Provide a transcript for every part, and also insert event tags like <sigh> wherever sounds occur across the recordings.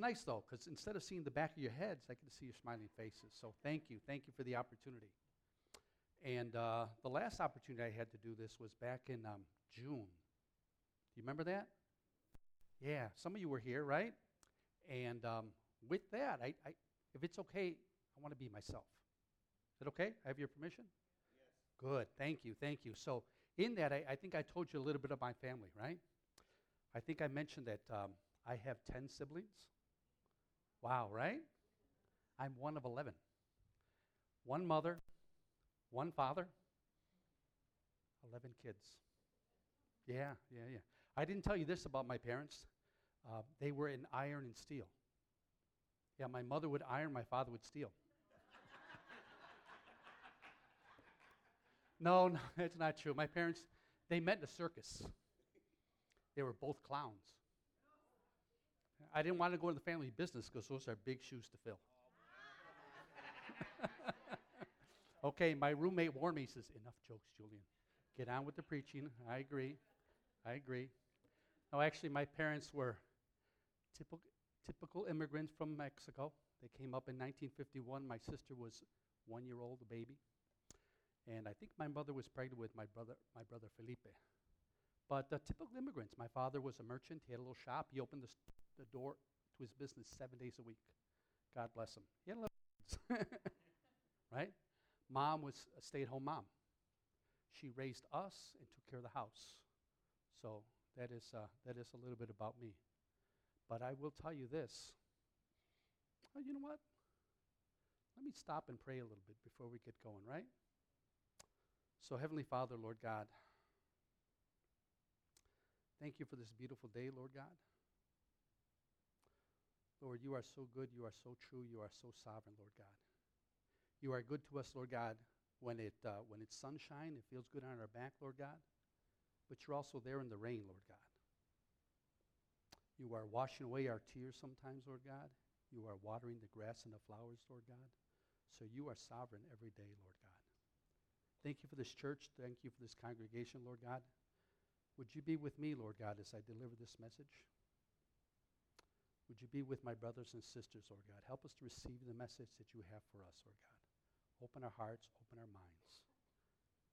nice though, because instead of seeing the back of your heads, I get to see your smiling faces. So thank you. Thank you for the opportunity. And uh, the last opportunity I had to do this was back in um, June. Do you remember that? Yeah, some of you were here, right? And um, with that, I, I, if it's okay, I want to be myself. Is it okay? I have your permission? Yes. Good. Thank you. Thank you. So, in that, I, I think I told you a little bit of my family, right? I think I mentioned that um, I have 10 siblings. Wow, right? I'm one of 11. One mother, one father, 11 kids. Yeah, yeah, yeah. I didn't tell you this about my parents. Uh, they were in iron and steel. Yeah, my mother would iron, my father would steal. <laughs> no, no, <laughs> that's not true. My parents, they met in a circus. They were both clowns. I didn't want to go into the family business because those are big shoes to fill. <laughs> okay, my roommate warned me. He says, Enough jokes, Julian. Get on with the preaching. I agree. I agree. No, actually, my parents were typical, typical immigrants from Mexico. They came up in 1951. My sister was one year old, a baby. And I think my mother was pregnant with my brother, my brother Felipe. But uh, typical immigrants. My father was a merchant. He had a little shop. He opened the, the door to his business seven days a week. God bless him. He had a little <laughs> right? Mom was a stay at home mom. She raised us and took care of the house. So that is, uh, that is a little bit about me. But I will tell you this. Oh, you know what? Let me stop and pray a little bit before we get going, right? So, Heavenly Father, Lord God, thank you for this beautiful day, Lord God. Lord, you are so good, you are so true, you are so sovereign, Lord God. You are good to us, Lord God, when, it, uh, when it's sunshine, it feels good on our back, Lord God. But you're also there in the rain, Lord God. You are washing away our tears sometimes, Lord God. You are watering the grass and the flowers, Lord God. So you are sovereign every day, Lord God. Thank you for this church. Thank you for this congregation, Lord God. Would you be with me, Lord God, as I deliver this message? Would you be with my brothers and sisters, Lord God? Help us to receive the message that you have for us, Lord God. Open our hearts, open our minds.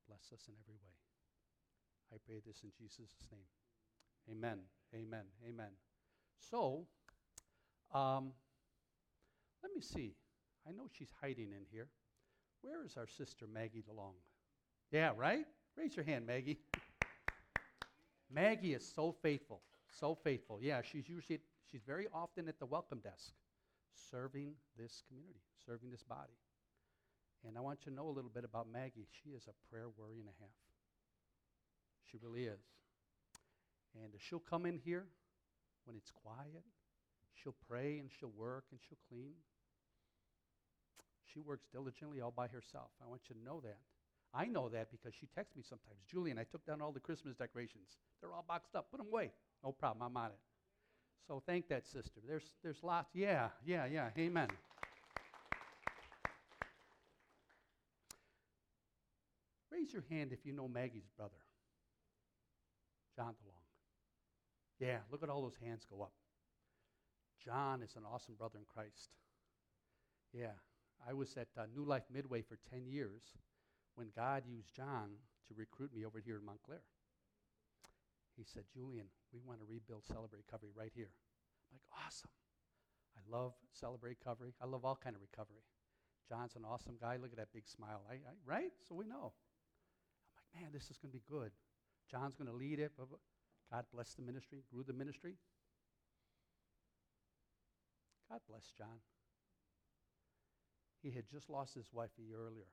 Bless us in every way. I pray this in Jesus' name. Amen. Amen. Amen. So, um, let me see. I know she's hiding in here. Where is our sister Maggie DeLong? Yeah, right? Raise your hand, Maggie. <laughs> Maggie is so faithful, so faithful. Yeah, she's usually she's very often at the welcome desk, serving this community, serving this body. And I want you to know a little bit about Maggie. She is a prayer warrior and a half. She really is. And she'll come in here when it's quiet. She'll pray and she'll work and she'll clean. She works diligently all by herself. I want you to know that. I know that because she texts me sometimes. Julian, I took down all the Christmas decorations. They're all boxed up. Put them away. No problem. I'm on it. So thank that sister. There's, there's lots. Yeah, yeah, yeah. Amen. Raise your hand if you know Maggie's brother, John DeLong. Yeah, look at all those hands go up. John is an awesome brother in Christ. Yeah, I was at uh, New Life Midway for 10 years when God used John to recruit me over here in Montclair. He said, Julian, we want to rebuild Celebrate Recovery right here. I'm like, awesome. I love Celebrate Recovery. I love all kind of recovery. John's an awesome guy. Look at that big smile, I, I, right? So we know. I'm like, man, this is going to be good. John's going to lead it. God bless the ministry, grew the ministry. God bless John. He had just lost his wife a year earlier.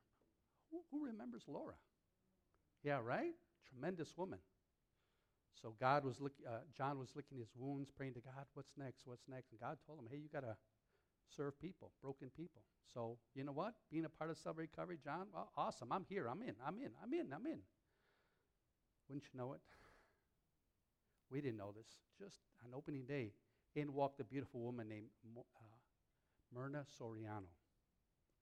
Who, who remembers Laura? Yeah, right? Tremendous woman. So God was lick, uh, John was licking his wounds, praying to God, "What's next? What's next?" And God told him, "Hey, you got to serve people, broken people." So you know what? Being a part of Celebrate Recovery, John, well, awesome. I'm here. I'm in. I'm in. I'm in. I'm in. Wouldn't you know it? We didn't know this. Just on opening day, in walked a beautiful woman named uh, Myrna Soriano.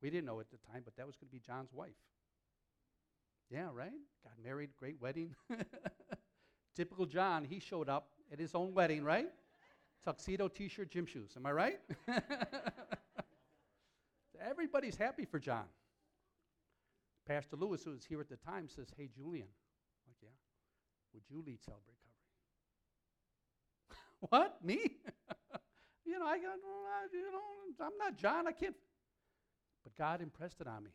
We didn't know at the time, but that was going to be John's wife. Yeah, right? Got married, great wedding. <laughs> Typical John, he showed up at his own wedding, right? tuxedo, t shirt, gym shoes. Am I right? <laughs> Everybody's happy for John. Pastor Lewis, who was here at the time, says, Hey, Julian. I'm like, yeah. Would you lead Celebrate Recovery? <laughs> what? Me? <laughs> you know, I got, you know, I'm not John. I can't. But God impressed it on me.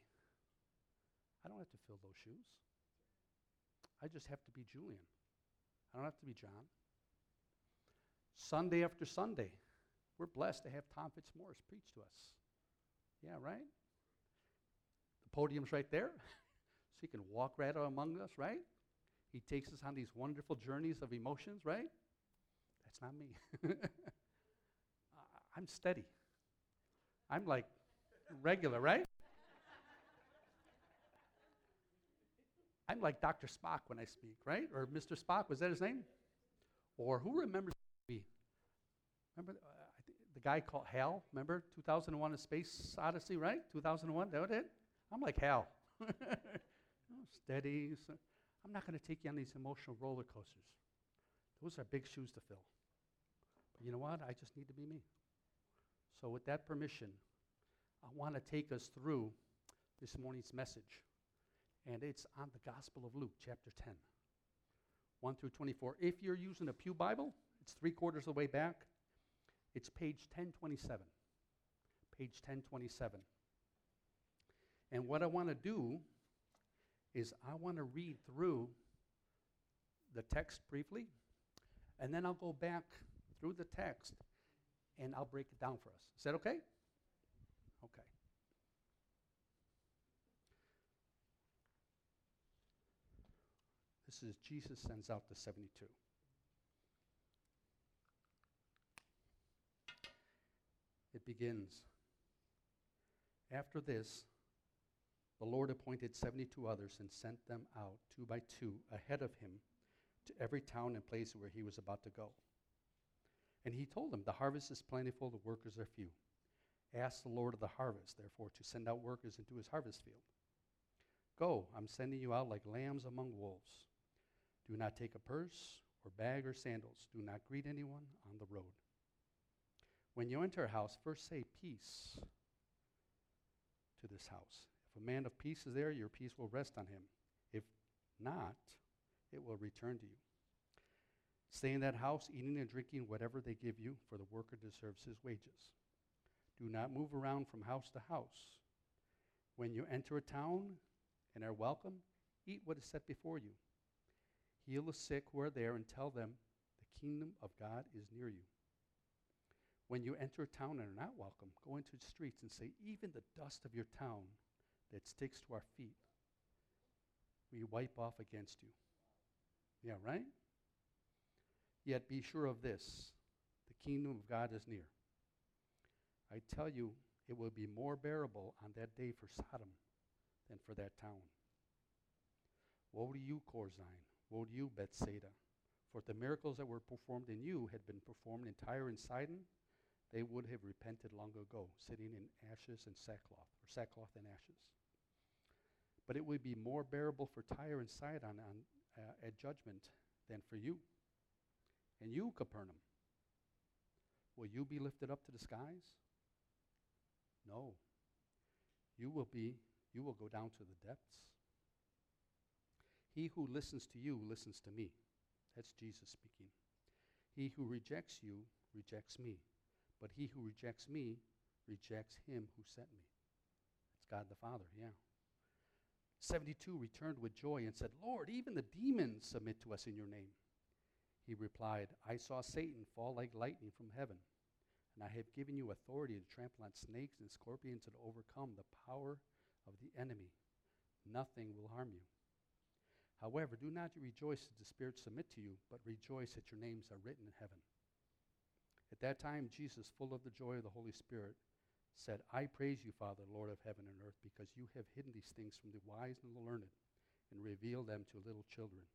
I don't have to fill those shoes. I just have to be Julian. I don't have to be John. Sunday after Sunday, we're blessed to have Tom Fitzmaurice preach to us. Yeah, right? The podium's right there, <laughs> so he can walk right among us, right? He takes us on these wonderful journeys of emotions, right? That's not me. <laughs> I'm steady. I'm like regular, right? I'm like Dr. Spock when I speak, right? Or Mr. Spock, was that his name? Or who remembers me? Remember uh, the guy called Hal? Remember 2001 A Space Odyssey, right? 2001, that was it? I'm like Hal. <laughs> Steady. So I'm not going to take you on these emotional roller coasters. Those are big shoes to fill. But you know what? I just need to be me. So, with that permission, I want to take us through this morning's message and it's on the Gospel of Luke, chapter 10, 1 through 24. If you're using a Pew Bible, it's three quarters of the way back. It's page 1027. Page 1027. And what I want to do is I want to read through the text briefly, and then I'll go back through the text and I'll break it down for us. Is that okay? This is Jesus sends out the 72. It begins. After this, the Lord appointed 72 others and sent them out two by two ahead of him to every town and place where he was about to go. And he told them, The harvest is plentiful, the workers are few. Ask the Lord of the harvest, therefore, to send out workers into his harvest field. Go, I'm sending you out like lambs among wolves. Do not take a purse or bag or sandals. Do not greet anyone on the road. When you enter a house, first say peace to this house. If a man of peace is there, your peace will rest on him. If not, it will return to you. Stay in that house, eating and drinking whatever they give you, for the worker deserves his wages. Do not move around from house to house. When you enter a town and are welcome, eat what is set before you Heal the sick who are there and tell them the kingdom of God is near you. When you enter a town and are not welcome, go into the streets and say, Even the dust of your town that sticks to our feet, we wipe off against you. Yeah, right? Yet be sure of this the kingdom of God is near. I tell you, it will be more bearable on that day for Sodom than for that town. Woe to you, Chorazin! Woe to you, Bethsaida! For if the miracles that were performed in you had been performed in Tyre and Sidon, they would have repented long ago, sitting in ashes and sackcloth, or sackcloth and ashes. But it would be more bearable for Tyre and Sidon on, uh, at judgment than for you. And you, Capernaum, will you be lifted up to the skies? No. You will be, you will go down to the depths. He who listens to you listens to me. That's Jesus speaking. He who rejects you rejects me. But he who rejects me rejects him who sent me. That's God the Father, yeah. 72 returned with joy and said, Lord, even the demons submit to us in your name. He replied, I saw Satan fall like lightning from heaven, and I have given you authority to trample on snakes and scorpions and overcome the power of the enemy. Nothing will harm you. However, do not rejoice that the spirits submit to you, but rejoice that your names are written in heaven. At that time, Jesus, full of the joy of the Holy Spirit, said, I praise you, Father, Lord of heaven and earth, because you have hidden these things from the wise and the learned and revealed them to little children.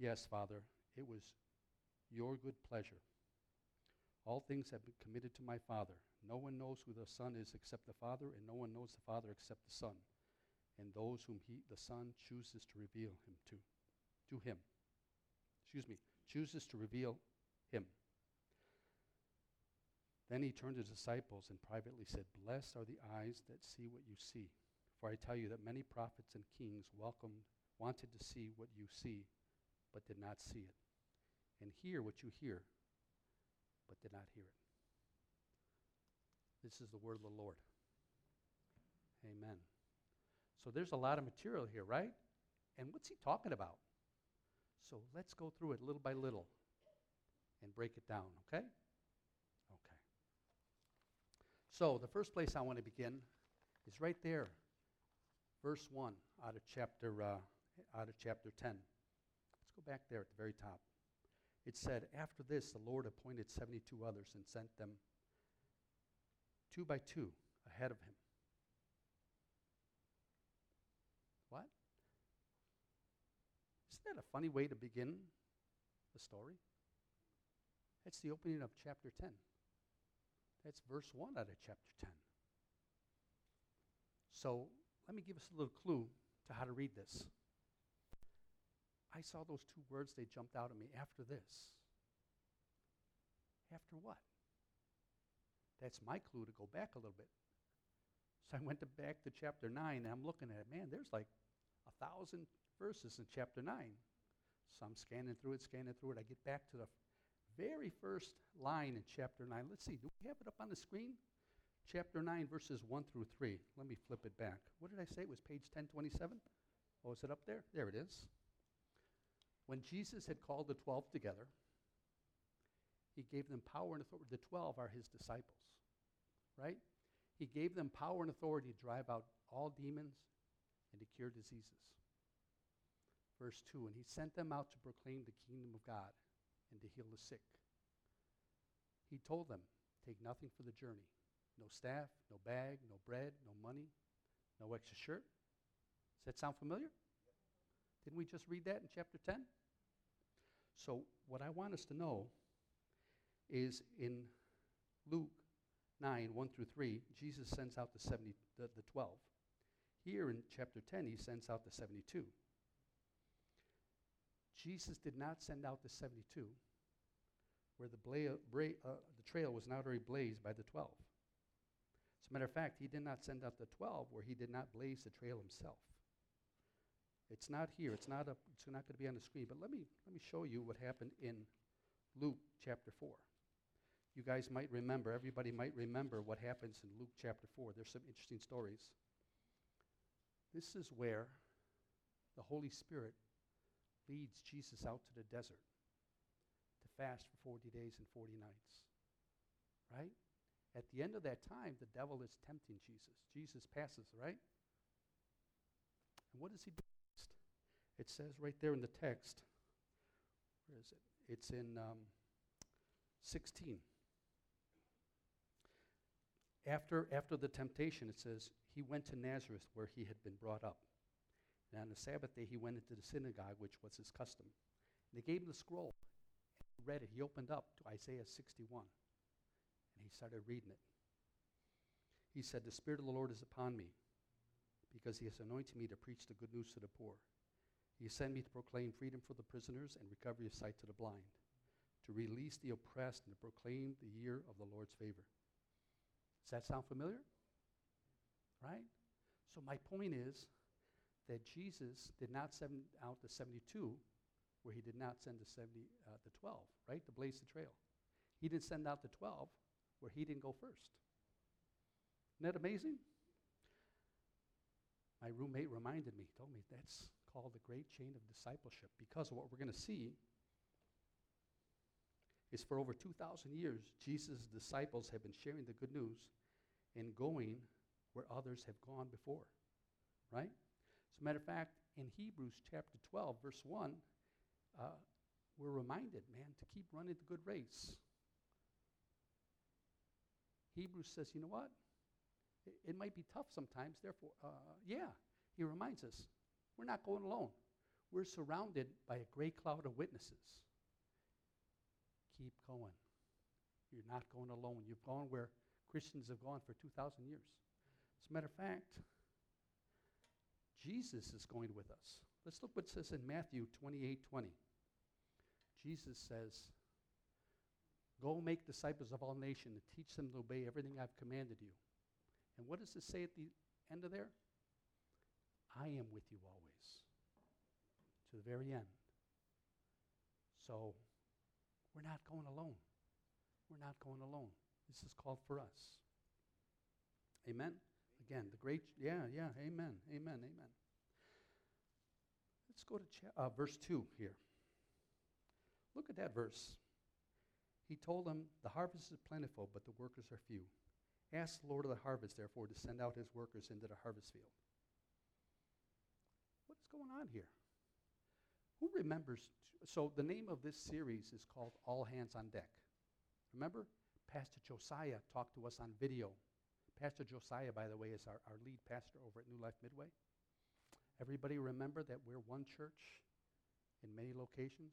Yes, Father, it was your good pleasure. All things have been committed to my Father. No one knows who the Son is except the Father, and no one knows the Father except the Son and those whom he, the Son chooses to reveal him to, to him. Excuse me, chooses to reveal him. Then he turned to the disciples and privately said, Blessed are the eyes that see what you see. For I tell you that many prophets and kings welcomed, wanted to see what you see, but did not see it, and hear what you hear, but did not hear it. This is the word of the Lord. Amen. So there's a lot of material here, right? And what's he talking about? So let's go through it little by little and break it down, okay? Okay. So the first place I want to begin is right there, verse 1 out of chapter, uh, out of chapter 10. Let's go back there at the very top. It said, After this, the Lord appointed 72 others and sent them two by two ahead of him. What? Isn't that a funny way to begin the story? That's the opening of chapter 10. That's verse 1 out of chapter 10. So let me give us a little clue to how to read this. I saw those two words, they jumped out at me after this. After what? That's my clue to go back a little bit. So I went to back to chapter 9, and I'm looking at it. Man, there's like thousand verses in chapter 9. So I'm scanning through it, scanning through it. I get back to the very first line in chapter 9. Let's see, do we have it up on the screen? Chapter 9, verses 1 through 3. Let me flip it back. What did I say? It was page 1027? Oh, is it up there? There it is. When Jesus had called the 12 together, he gave them power and authority. The 12 are his disciples, right? He gave them power and authority to drive out all demons and to cure diseases. Verse 2 And he sent them out to proclaim the kingdom of God and to heal the sick. He told them, Take nothing for the journey no staff, no bag, no bread, no money, no extra shirt. Does that sound familiar? Didn't we just read that in chapter 10? So, what I want us to know is in Luke 9, 1 through 3, Jesus sends out the, 70, the, the 12. Here in chapter 10, he sends out the 72. Jesus did not send out the 72 where the, bla- bra- uh, the trail was not already blazed by the 12. As a matter of fact, he did not send out the 12 where he did not blaze the trail himself. It's not here. It's not, a, it's not going to be on the screen. But let me, let me show you what happened in Luke chapter 4. You guys might remember, everybody might remember what happens in Luke chapter 4. There's some interesting stories. This is where the Holy Spirit leads Jesus out to the desert to fast for 40 days and 40 nights. Right? At the end of that time, the devil is tempting Jesus. Jesus passes, right? And what does he do next? It says right there in the text, where is it? It's in um, 16. After, after the temptation, it says, he went to Nazareth where he had been brought up. And on the Sabbath day, he went into the synagogue, which was his custom. And they gave him the scroll. And he read it. He opened up to Isaiah 61. And he started reading it. He said, The Spirit of the Lord is upon me, because he has anointed me to preach the good news to the poor. He has sent me to proclaim freedom for the prisoners and recovery of sight to the blind, to release the oppressed and to proclaim the year of the Lord's favor. Does that sound familiar? Right? So my point is that Jesus did not send out the 72 where he did not send the 70, uh, the 12, right, to blaze the trail. He didn't send out the 12 where he didn't go first. Isn't that amazing? My roommate reminded me, told me that's called the great chain of discipleship because of what we're going to see is for over 2,000 years, Jesus' disciples have been sharing the good news and going where others have gone before. Right? As a matter of fact, in Hebrews chapter 12, verse 1, uh, we're reminded, man, to keep running the good race. Hebrews says, you know what? It, it might be tough sometimes, therefore, uh, yeah, he reminds us, we're not going alone. We're surrounded by a great cloud of witnesses. Keep going. You're not going alone. You've gone where Christians have gone for 2,000 years. As a matter of fact, Jesus is going with us. Let's look what it says in Matthew 28 20. Jesus says, Go make disciples of all nations and teach them to obey everything I've commanded you. And what does it say at the end of there? I am with you always to the very end. So we're not going alone. We're not going alone. This is called for us. Amen? Again, the great, yeah, yeah, amen, amen, amen. Let's go to cha- uh, verse 2 here. Look at that verse. He told them, The harvest is plentiful, but the workers are few. Ask the Lord of the harvest, therefore, to send out his workers into the harvest field. What is going on here? Who remembers? So, the name of this series is called All Hands on Deck. Remember? Pastor Josiah talked to us on video. Pastor Josiah, by the way, is our, our lead pastor over at New Life Midway. Everybody remember that we're one church in many locations?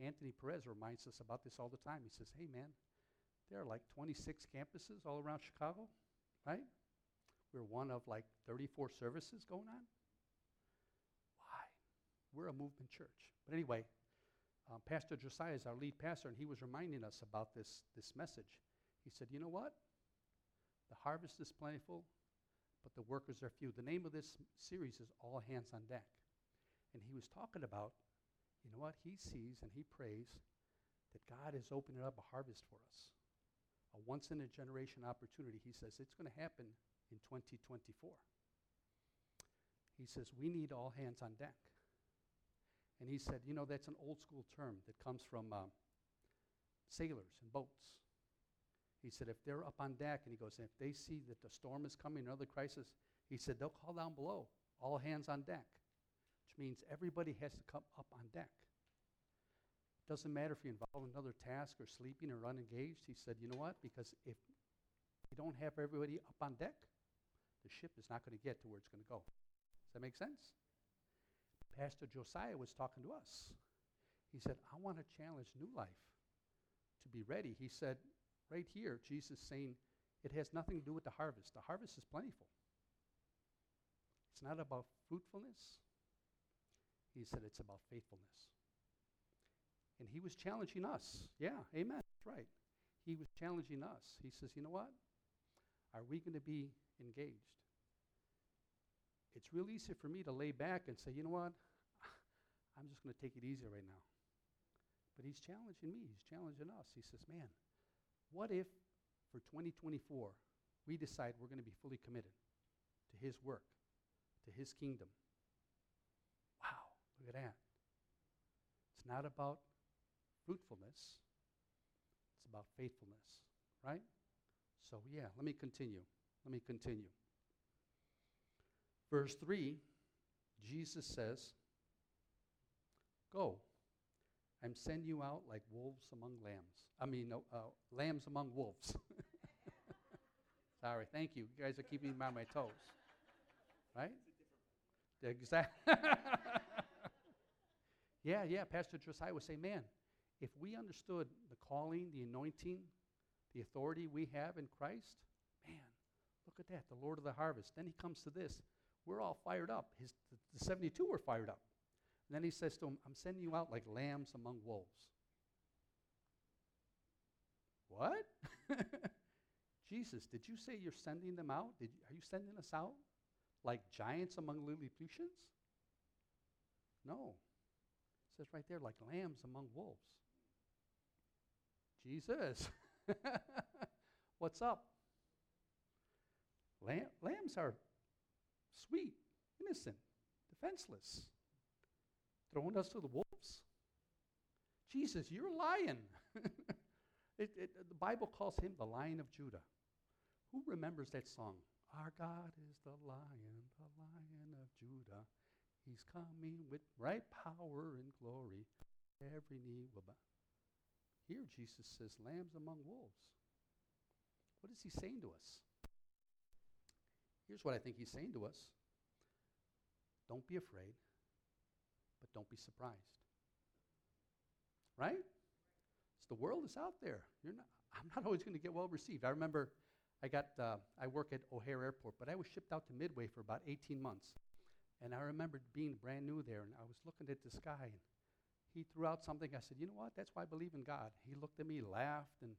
Anthony Perez reminds us about this all the time. He says, hey, man, there are like 26 campuses all around Chicago, right? We're one of like 34 services going on. Why? We're a movement church. But anyway, um, Pastor Josiah is our lead pastor, and he was reminding us about this, this message. He said, You know what? The harvest is plentiful, but the workers are few. The name of this series is All Hands on Deck. And he was talking about, you know what? He sees and he prays that God is opening up a harvest for us, a once in a generation opportunity. He says it's going to happen in 2024. He says, We need all hands on deck. And he said, you know, that's an old school term that comes from um, sailors and boats. He said, if they're up on deck, and he goes, if they see that the storm is coming, another crisis, he said, they'll call down below, all hands on deck, which means everybody has to come up on deck. Doesn't matter if you're involved in another task or sleeping or unengaged. He said, you know what? Because if you don't have everybody up on deck, the ship is not going to get to where it's going to go. Does that make sense? Pastor Josiah was talking to us. He said, I want to challenge New Life to be ready. He said, right here, Jesus saying, it has nothing to do with the harvest. The harvest is plentiful. It's not about fruitfulness. He said it's about faithfulness. And he was challenging us. Yeah, amen. That's right. He was challenging us. He says, you know what? Are we going to be engaged? It's real easy for me to lay back and say, you know what? I'm just going to take it easy right now. But he's challenging me. He's challenging us. He says, man, what if for 2024 we decide we're going to be fully committed to his work, to his kingdom? Wow, look at that. It's not about fruitfulness, it's about faithfulness, right? So, yeah, let me continue. Let me continue. Verse 3, Jesus says, Go. I'm sending you out like wolves among lambs. I mean, uh, lambs among wolves. <laughs> Sorry, thank you. You guys are keeping me on my toes. Right? Exactly. <laughs> yeah, yeah. Pastor Josiah would say, man, if we understood the calling, the anointing, the authority we have in Christ, man, look at that, the Lord of the harvest. Then he comes to this we're all fired up. His, the, the 72 were fired up. Then he says to him, I'm sending you out like lambs among wolves. What? <laughs> Jesus, did you say you're sending them out? Did are you sending us out like giants among Lilliputians? No. It says right there, like lambs among wolves. Jesus, <laughs> what's up? Lamb, lambs are sweet, innocent, defenseless, throwing us to the wolves? Jesus, you're lying. <laughs> it, it, the Bible calls him the Lion of Judah. Who remembers that song? Our God is the Lion, the Lion of Judah. He's coming with right power and glory. Every knee will bow. Here, Jesus says, lambs among wolves. What is he saying to us? Here's what I think he's saying to us Don't be afraid, but don't be surprised. Right? So the world is out there. You're not, I'm not always going to get well received. I remember I got uh, I work at O'Hare Airport, but I was shipped out to Midway for about 18 months. And I remember being brand new there, and I was looking at this guy, and he threw out something. I said, You know what? That's why I believe in God. He looked at me, laughed, and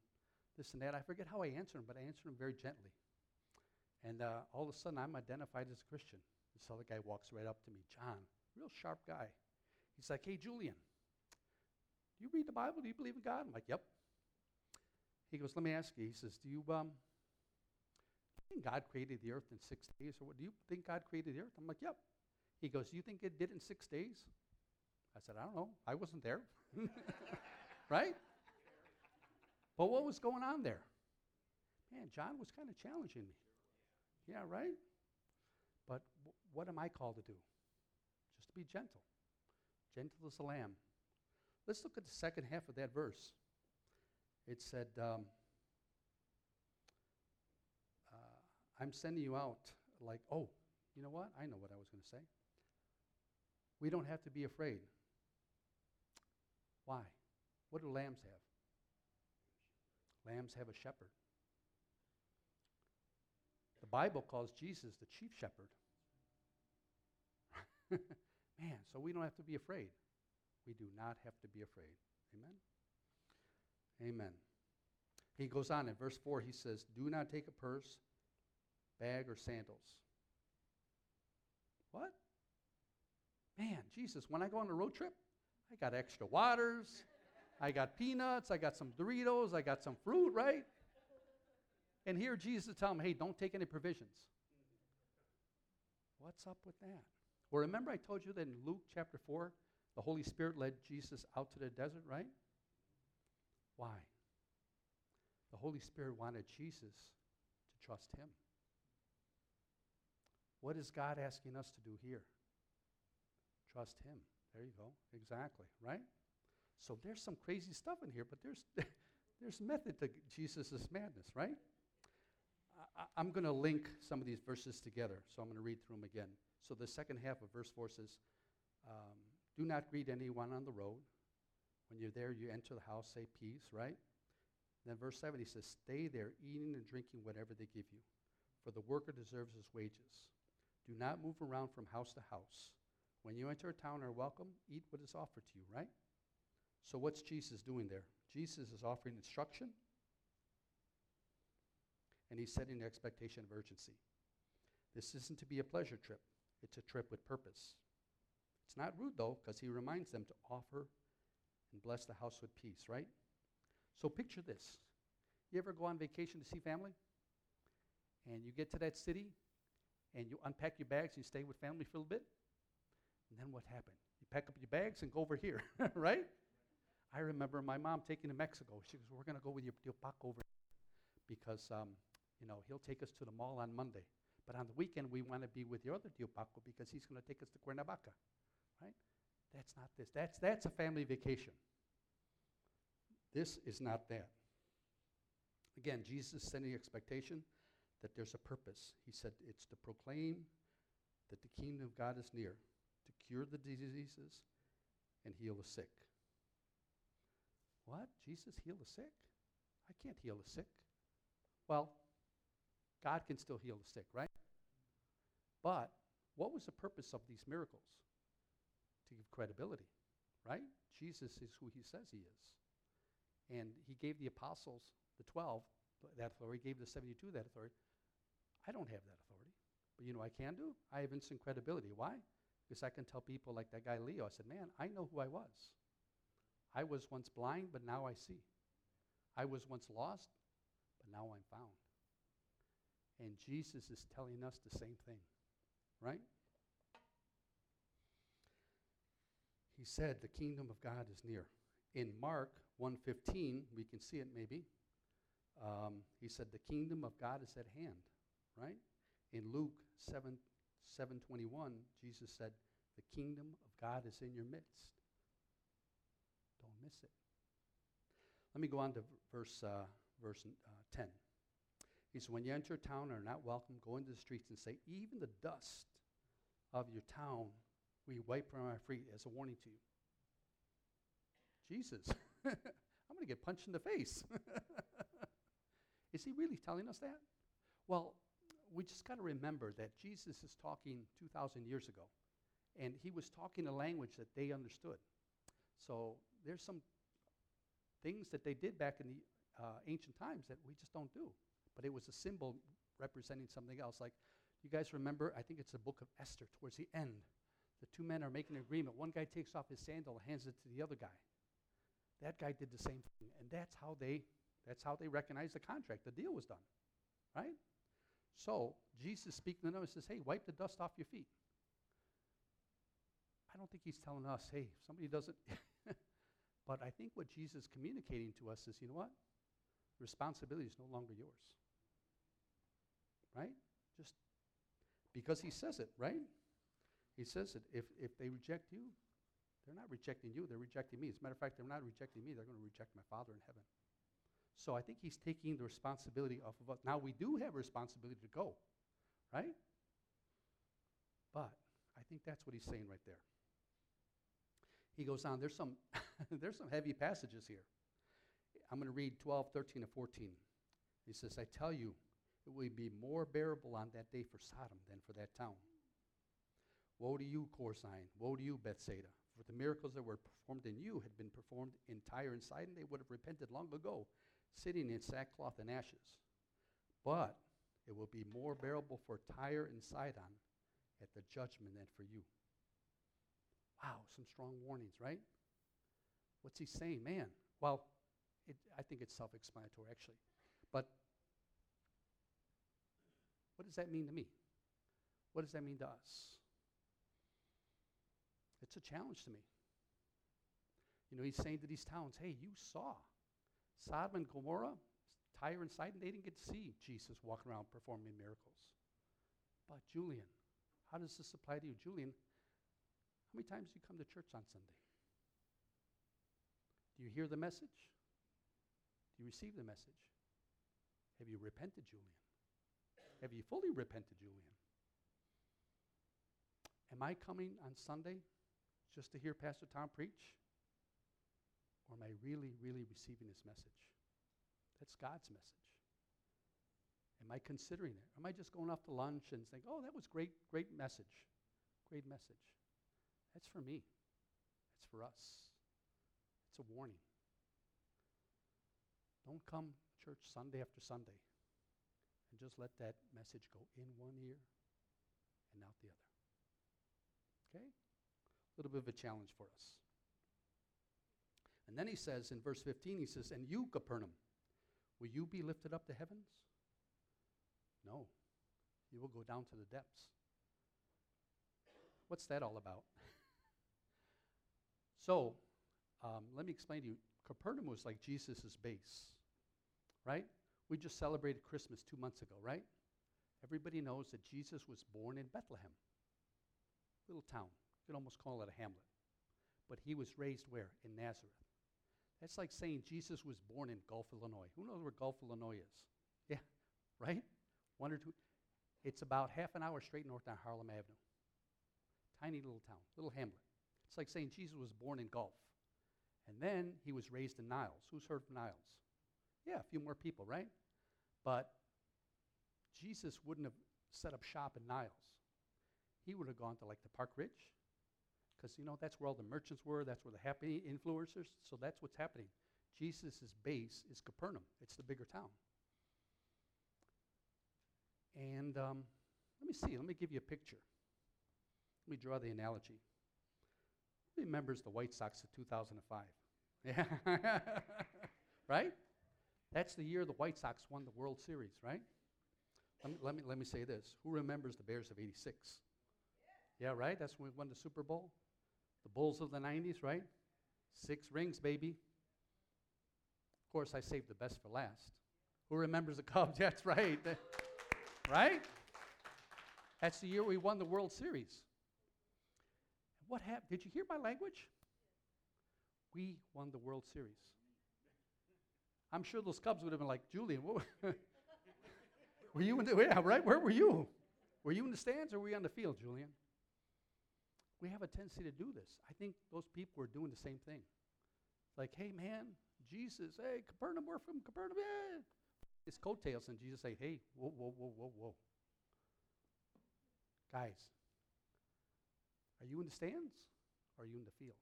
this and that. I forget how I answered him, but I answered him very gently. And uh, all of a sudden, I'm identified as a Christian. This other guy walks right up to me, John, real sharp guy. He's like, Hey, Julian, do you read the Bible? Do you believe in God? I'm like, Yep. He goes, Let me ask you. He says, Do you, um, think God created the earth in six days? Or what? Do you think God created the earth? I'm like, Yep. He goes, Do you think it did in six days? I said, I don't know. I wasn't there. <laughs> right? But what was going on there? Man, John was kind of challenging me. Yeah, right? But w- what am I called to do? Just to be gentle. Gentle as a lamb. Let's look at the second half of that verse. It said, um, uh, I'm sending you out like, oh, you know what? I know what I was going to say. We don't have to be afraid. Why? What do lambs have? Lambs have a shepherd. The Bible calls Jesus the chief shepherd. <laughs> Man, so we don't have to be afraid. We do not have to be afraid. Amen? Amen. He goes on in verse 4, he says, Do not take a purse, bag, or sandals. What? Man, Jesus, when I go on a road trip, I got extra waters, I got peanuts, I got some Doritos, I got some fruit, right? And here Jesus tell him, hey, don't take any provisions. What's up with that? Well, remember I told you that in Luke chapter 4, the Holy Spirit led Jesus out to the desert, right? Why? The Holy Spirit wanted Jesus to trust him. What is God asking us to do here? Trust him. There you go. Exactly, right? So there's some crazy stuff in here, but there's <laughs> there's method to Jesus' madness, right? I, am going to link some of these verses together, so I'm going to read through them again. So the second half of verse 4 says, um, Do not greet anyone on the road. When you're there, you enter the house, say peace, right? Then verse 7, he says, Stay there, eating and drinking whatever they give you, for the worker deserves his wages. Do not move around from house to house. When you enter a town or welcome, eat what is offered to you, right? So what's Jesus doing there? Jesus is offering instruction, and he's setting the expectation of urgency. This isn't to be a pleasure trip, it's a trip with purpose. It's not rude, though, because he reminds them to offer and bless the house with peace, right? So picture this. You ever go on vacation to see family? And you get to that city, and you unpack your bags, and you stay with family for a little bit? And then what happened? You pack up your bags and go over here, <laughs> right? I remember my mom taking to Mexico. She goes, We're going to go with your, your Pac over because um, you know, he'll take us to the mall on Monday. But on the weekend, we want to be with the other Tio Paco because he's going to take us to Cuernavaca, right? That's not this. That's, that's a family vacation. This is not that. Again, Jesus is setting expectation that there's a purpose. He said it's to proclaim that the kingdom of God is near, to cure the diseases and heal the sick. What? Jesus heal the sick? I can't heal the sick. Well, God can still heal the sick, right? But what was the purpose of these miracles? To give credibility, right? Jesus is who he says he is. And he gave the apostles, the 12, that authority, gave the 72 that authority. I don't have that authority. But you know I can do? I have instant credibility. Why? Because I can tell people like that guy Leo, I said, man, I know who I was. I was once blind, but now I see. I was once lost, but now I'm found. And Jesus is telling us the same thing, right? He said the kingdom of God is near. In Mark 1:15, we can see it maybe. Um, he said the kingdom of God is at hand, right? In Luke 7 721, Jesus said, The kingdom of God is in your midst. Don't miss it. Let me go on to verse, uh, verse uh, 10. He said, When you enter a town and are not welcome, go into the streets and say, Even the dust of your town we wipe from our feet as a warning to you. Jesus, <laughs> I'm going to get punched in the face. <laughs> is he really telling us that? Well, we just got to remember that Jesus is talking 2,000 years ago, and he was talking a language that they understood. So there's some things that they did back in the uh, ancient times that we just don't do. But it was a symbol representing something else. Like, you guys remember, I think it's the book of Esther, towards the end. The two men are making an agreement. One guy takes off his sandal, and hands it to the other guy. That guy did the same thing. And that's how they that's how they recognized the contract. The deal was done. Right? So Jesus speaking to them and says, Hey, wipe the dust off your feet. I don't think he's telling us, hey, if somebody doesn't <laughs> but I think what Jesus is communicating to us is, you know what? Responsibility is no longer yours. Right? Just because he says it, right? He says it. If, if they reject you, they're not rejecting you, they're rejecting me. As a matter of fact, they're not rejecting me, they're going to reject my Father in heaven. So I think he's taking the responsibility off of us. Now, we do have a responsibility to go, right? But I think that's what he's saying right there. He goes on, there's some, <laughs> there's some heavy passages here. I'm going to read 12, 13, and 14. He says, I tell you, it will be more bearable on that day for Sodom than for that town. Woe to you, Chorazin! Woe to you, Bethsaida! For the miracles that were performed in you had been performed in Tyre and Sidon, they would have repented long ago, sitting in sackcloth and ashes. But it will be more bearable for Tyre and Sidon at the judgment than for you. Wow, some strong warnings, right? What's he saying? Man, well, it, I think it's self explanatory, actually. But what does that mean to me? What does that mean to us? It's a challenge to me. You know, he's saying to these towns, hey, you saw Sodom and Gomorrah, Tyre and Sidon, they didn't get to see Jesus walking around performing miracles. But Julian, how does this apply to you? Julian, how many times do you come to church on Sunday? Do you hear the message? Do you receive the message? Have you repented, Julian? Have you fully repented, Julian? Am I coming on Sunday just to hear Pastor Tom preach? Or am I really, really receiving his message? That's God's message. Am I considering it? Am I just going off to lunch and think, oh, that was great, great message? Great message. That's for me. It's for us. It's a warning. Don't come church Sunday after Sunday and just let that message go in one ear and out the other. Okay? A little bit of a challenge for us. And then he says in verse 15, he says, And you, Capernaum, will you be lifted up to heavens? No. You will go down to the depths. What's that all about? <laughs> So, um, let me explain to you. Capernaum was like Jesus' base, right? We just celebrated Christmas two months ago, right? Everybody knows that Jesus was born in Bethlehem, little town. You could almost call it a hamlet. But he was raised where? In Nazareth. That's like saying Jesus was born in Golf, Illinois. Who knows where Golf, Illinois is? Yeah, right? One or two. It's about half an hour straight north on Harlem Avenue. Tiny little town, little hamlet. It's like saying Jesus was born in Golf. And then he was raised in Niles. Who's heard of Niles? Yeah, a few more people, right? But Jesus wouldn't have set up shop in Niles. He would have gone to like the Park Ridge, because you know that's where all the merchants were. That's where the happy influencers. So that's what's happening. Jesus' base is Capernaum. It's the bigger town. And um, let me see. Let me give you a picture. Let me draw the analogy remembers the White Sox of 2005? <laughs> Yeah. <laughs> right? That's the year the White Sox won the World Series, right? Let me, let me, let me say this. Who remembers the Bears of 86? Yeah, right? That's when we won the Super Bowl. The Bulls of the 90s, right? Six rings, baby. Of course, I saved the best for last. Who remembers the <laughs> Cubs? That's right. <laughs> right? That's the year we won the World Series. What happened? Did you hear my language? We won the World Series. I'm sure those Cubs would have been like, Julian, what <laughs> were you in the, yeah, right? Where were you? Were you in the stands or were you on the field, Julian? We have a tendency to do this. I think those people were doing the same thing. Like, hey, man, Jesus, hey, Capernaum, we're from Capernaum. Yeah. It's coattails, and Jesus say, hey, whoa, whoa, whoa, whoa, whoa. Guys, are you in the stands or are you in the field?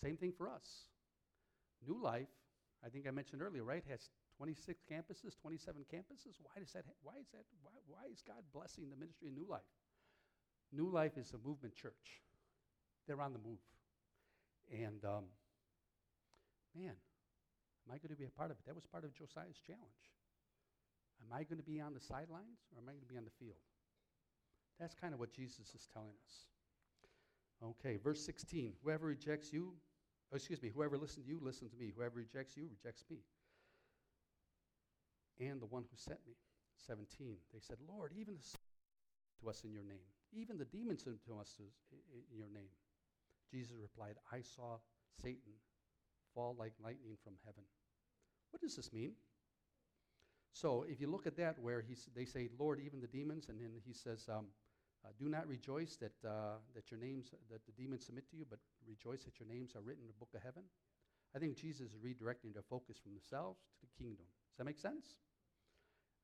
Same thing for us. New Life, I think I mentioned earlier, right, has 26 campuses, 27 campuses. Why does that? Ha- why is that? Why, why is God blessing the ministry of New Life? New Life is a movement church. They're on the move, and um, man, am I going to be a part of it? That was part of Josiah's challenge. Am I going to be on the sidelines or am I going to be on the field? That's kind of what Jesus is telling us. Okay, verse 16. Whoever rejects you, oh, excuse me, whoever listens to you, listen to me. Whoever rejects you, rejects me. And the one who sent me. 17. They said, Lord, even the to us in your name. Even the demons to us in your name. Jesus replied, I saw Satan fall like lightning from heaven. What does this mean? So if you look at that, where they say, Lord, even the demons, and then he says, um, uh, do not rejoice that, uh, that your names, that the demons submit to you, but rejoice that your names are written in the book of heaven. I think Jesus is redirecting their focus from themselves to the kingdom. Does that make sense?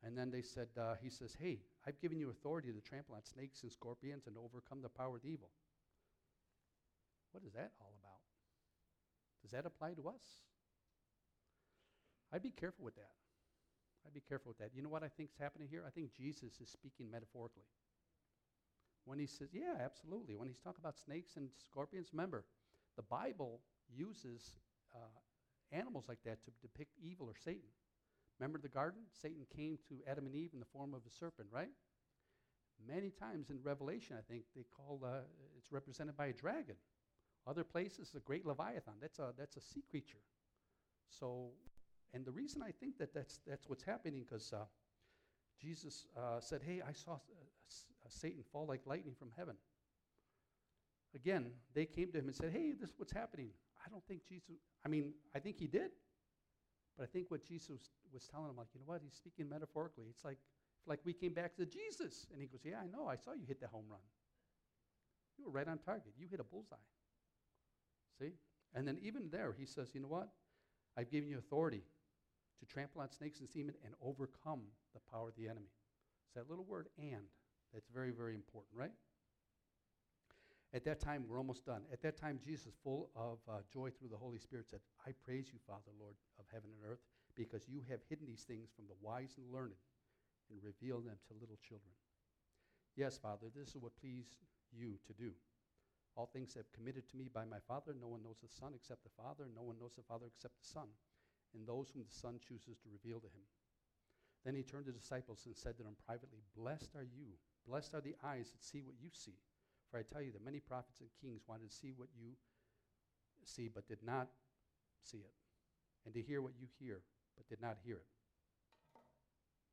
And then they said, uh, he says, hey, I've given you authority to trample on snakes and scorpions and overcome the power of evil. What is that all about? Does that apply to us? I'd be careful with that. I'd be careful with that. You know what I think is happening here? I think Jesus is speaking metaphorically. When he says, yeah, absolutely. When he's talking about snakes and scorpions, remember, the Bible uses uh, animals like that to depict evil or Satan. Remember the garden? Satan came to Adam and Eve in the form of a serpent, right? Many times in Revelation, I think they call uh, it's represented by a dragon. Other places, a great leviathan. That's a that's a sea creature. So, and the reason I think that that's that's what's happening because uh, Jesus uh, said, "Hey, I saw Satan fall like lightning from heaven." Again, they came to him and said, "Hey, this is what's happening." I don't think Jesus. I mean, I think he did, but I think what Jesus was telling him, like, you know what? He's speaking metaphorically. It's like, like we came back to Jesus, and he goes, "Yeah, I know. I saw you hit the home run. You were right on target. You hit a bullseye." See? And then even there, he says, "You know what? I've given you authority to trample on snakes and demons and overcome the power of the enemy." It's that little word "and." That's very, very important, right? At that time, we're almost done. At that time, Jesus, full of uh, joy through the Holy Spirit, said, I praise you, Father, Lord of heaven and earth, because you have hidden these things from the wise and learned and revealed them to little children. Yes, Father, this is what pleased you to do. All things have committed to me by my Father. No one knows the Son except the Father. No one knows the Father except the Son, and those whom the Son chooses to reveal to him. Then he turned to the disciples and said to them privately, Blessed are you. Blessed are the eyes that see what you see. For I tell you that many prophets and kings wanted to see what you see, but did not see it, and to hear what you hear, but did not hear it.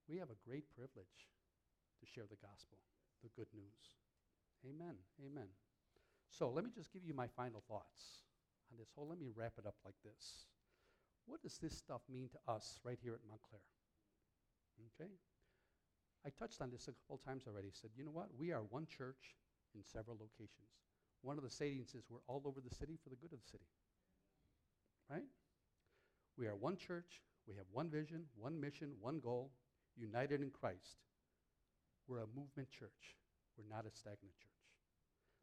We have a great privilege to share the gospel, the good news. Amen. Amen. So let me just give you my final thoughts on this whole. Let me wrap it up like this. What does this stuff mean to us right here at Montclair? Okay? I touched on this a couple times already. Said, you know what? We are one church in several locations. One of the sayings is we're all over the city for the good of the city. Right? We are one church, we have one vision, one mission, one goal, united in Christ. We're a movement church. We're not a stagnant church.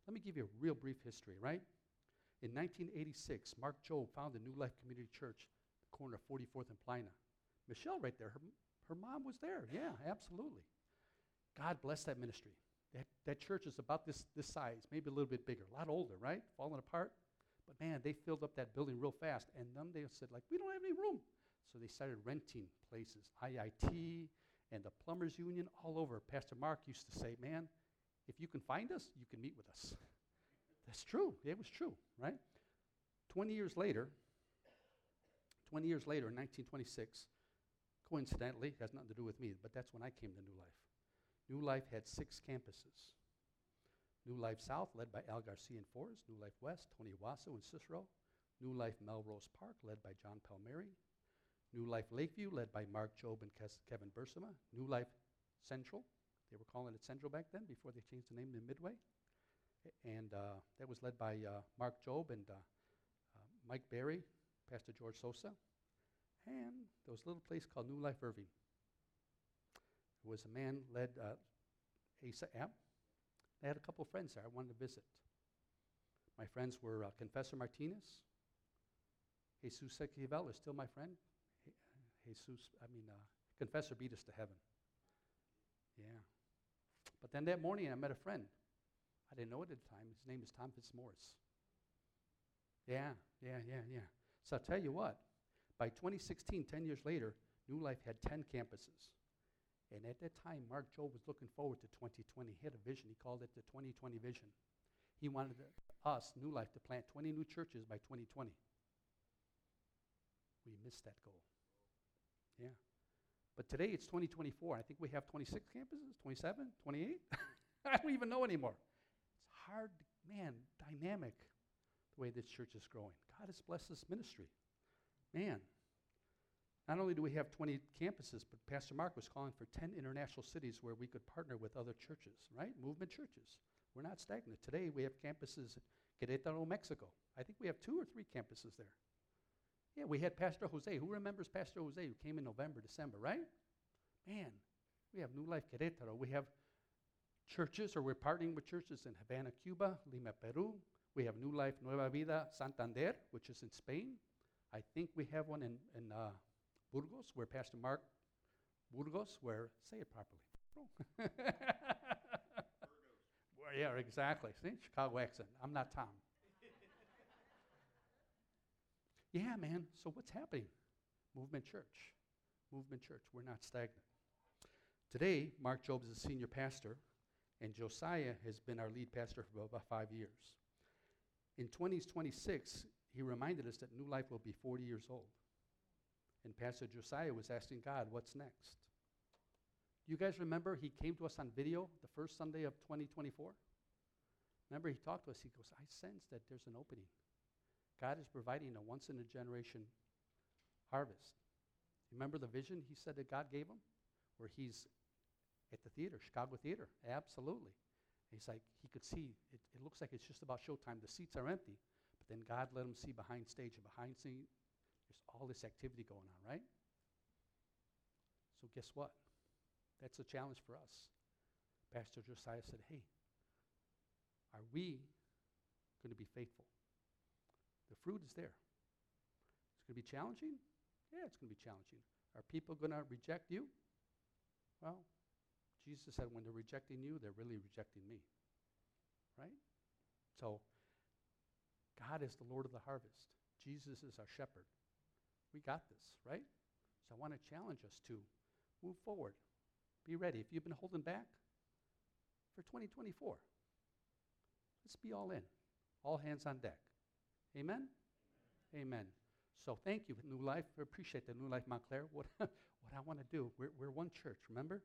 Let me give you a real brief history, right? In 1986, Mark Jobe founded New Life Community Church, the corner of 44th and Paulina. Michelle, right there, her, her mom was there. Yeah, absolutely. God bless that ministry. That, that church is about this, this size, maybe a little bit bigger, a lot older, right? Falling apart. But man, they filled up that building real fast. And then they said, like, we don't have any room. So they started renting places. IIT and the Plumbers Union all over. Pastor Mark used to say, man, if you can find us, you can meet with us. <laughs> That's true. It was true, right? 20 years later, 20 years later, in 1926, coincidentally, has nothing to do with me, but that's when I came to New Life. New Life had six campuses. New Life South, led by Al Garcia and Forrest. New Life West, Tony Wasso and Cicero. New Life Melrose Park, led by John Palmieri. New Life Lakeview, led by Mark Jobe and Kes- Kevin Bursama. New Life Central, they were calling it Central back then before they changed the name to Midway. And uh, that was led by uh, Mark Jobe and uh, uh, Mike Berry, Pastor George Sosa. And there was a little place called New Life Irving was a man led uh, Asa App. I had a couple of friends there I wanted to visit. My friends were uh, Confessor Martinez, Jesus Sequivel is still my friend. Jesus, I mean, uh, confessor beat us to heaven. Yeah. But then that morning I met a friend. I didn't know it at the time. His name is Tom Fitzmaurice. Yeah, yeah, yeah, yeah. So I'll tell you what, by 2016, 10 years later, New Life had 10 campuses. And at that time, Mark Jobe was looking forward to 2020. He had a vision. He called it the 2020 vision. He wanted us, New Life, to plant 20 new churches by 2020. We missed that goal. Yeah. But today it's 2024. I think we have 26 campuses, 27, 28. <laughs> I don't even know anymore. It's hard, man, dynamic the way this church is growing. God has blessed this ministry. Man, not only do we have 20 campuses, but Pastor Mark was calling for 10 international cities where we could partner with other churches, right? Movement churches. We're not stagnant. Today we have campuses in Querétaro, Mexico. I think we have two or three campuses there. Yeah, we had Pastor Jose. Who remembers Pastor Jose who came in November, December, right? Man, we have New Life Querétaro. We have churches, or we're partnering with churches in Havana, Cuba, Lima, Peru. We have New Life Nueva Vida Santander, which is in Spain. I think we have one in, in uh, Burgos, where Pastor Mark Burgos, where, say it properly. Well, yeah, exactly. See, Chicago accent. I'm not Tom. yeah, man. So what's happening? Movement Church. Movement Church. We're not stagnant. Today, Mark Jobs is a senior pastor, and Josiah has been our lead pastor for about five years. In 2026, he reminded us that New Life will be 40 years old. And Pastor Josiah was asking God, what's next? You guys remember he came to us on video the first Sunday of 2024? Remember, he talked to us. He goes, I sense that there's an opening. God is providing a once in a generation harvest. Remember the vision he said that God gave him? Where he's at the theater, Chicago Theater. Absolutely. He's like, he could see, it, it looks like it's just about showtime. The seats are empty, but then God let him see behind stage and behind scene. There's all this activity going on, right? So, guess what? That's a challenge for us. Pastor Josiah said, Hey, are we going to be faithful? The fruit is there. It's going to be challenging? Yeah, it's going to be challenging. Are people going to reject you? Well, Jesus said, when they're rejecting you, they're really rejecting me. Right? So, God is the Lord of the harvest. Jesus is our shepherd. We got this, right? So I want to challenge us to move forward. Be ready. If you've been holding back for 2024, let's be all in. All hands on deck. Amen? Amen. So thank you, New Life. I appreciate the New Life Montclair. What, <laughs> what I want to do, we're, we're one church, remember?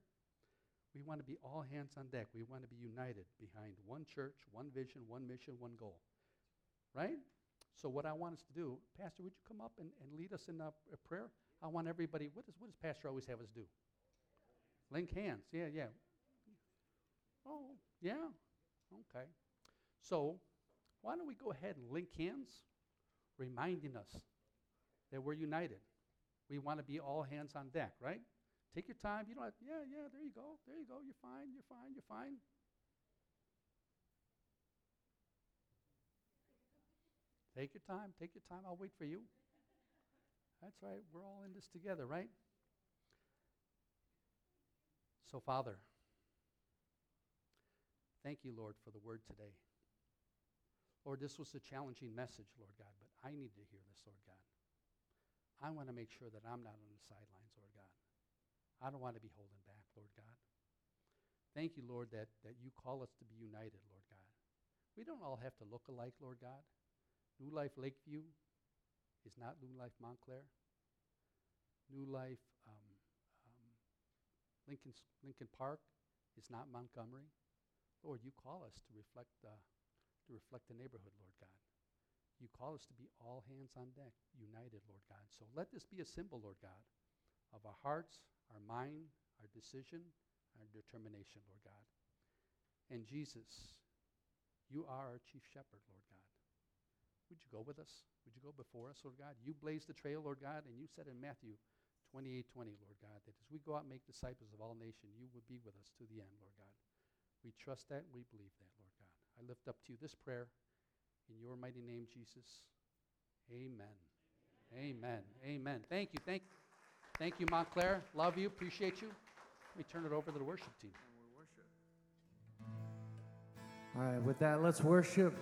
We want to be all hands on deck. We want to be united behind one church, one vision, one mission, one goal. Right? So what I want us to do, Pastor, would you come up and, and lead us in a, a prayer? I want everybody, what does, what does Pastor always have us do? Link hands. Yeah, yeah. Oh, yeah. Okay. So why don't we go ahead and link hands, reminding us that we're united. We want to be all hands on deck, right? Take your time. You don't have, yeah, yeah, there you go. There you go. You're fine. You're fine. You're fine. Take your time. Take your time. I'll wait for you. That's right. We're all in this together, right? So, Father, thank you, Lord, for the word today. Lord, this was a challenging message, Lord God, but I need to hear this, Lord God. I want to make sure that I'm not on the sidelines, Lord God. I don't want to be holding back, Lord God. Thank you, Lord, that, that you call us to be united, Lord God. We don't all have to look alike, Lord God. New Life Lakeview is not New Life Montclair. New Life um, um, Lincoln, Lincoln Park is not Montgomery. Lord, you call us to reflect the, to reflect the neighborhood, Lord God. You call us to be all hands on deck, united, Lord God. So let this be a symbol, Lord God, of our hearts, our mind, our decision, our determination, Lord God. And Jesus, you are our chief shepherd, Lord God. Would you go with us? Would you go before us, Lord God? You blazed the trail, Lord God, and you said in Matthew 28 20, Lord God, that as we go out and make disciples of all nations, you will be with us to the end, Lord God. We trust that and we believe that, Lord God. I lift up to you this prayer in your mighty name, Jesus. Amen. Amen. Amen. Thank you. Thank, thank you, Montclair. Love you. Appreciate you. Let me turn it over to the worship team. All right, with that, let's worship.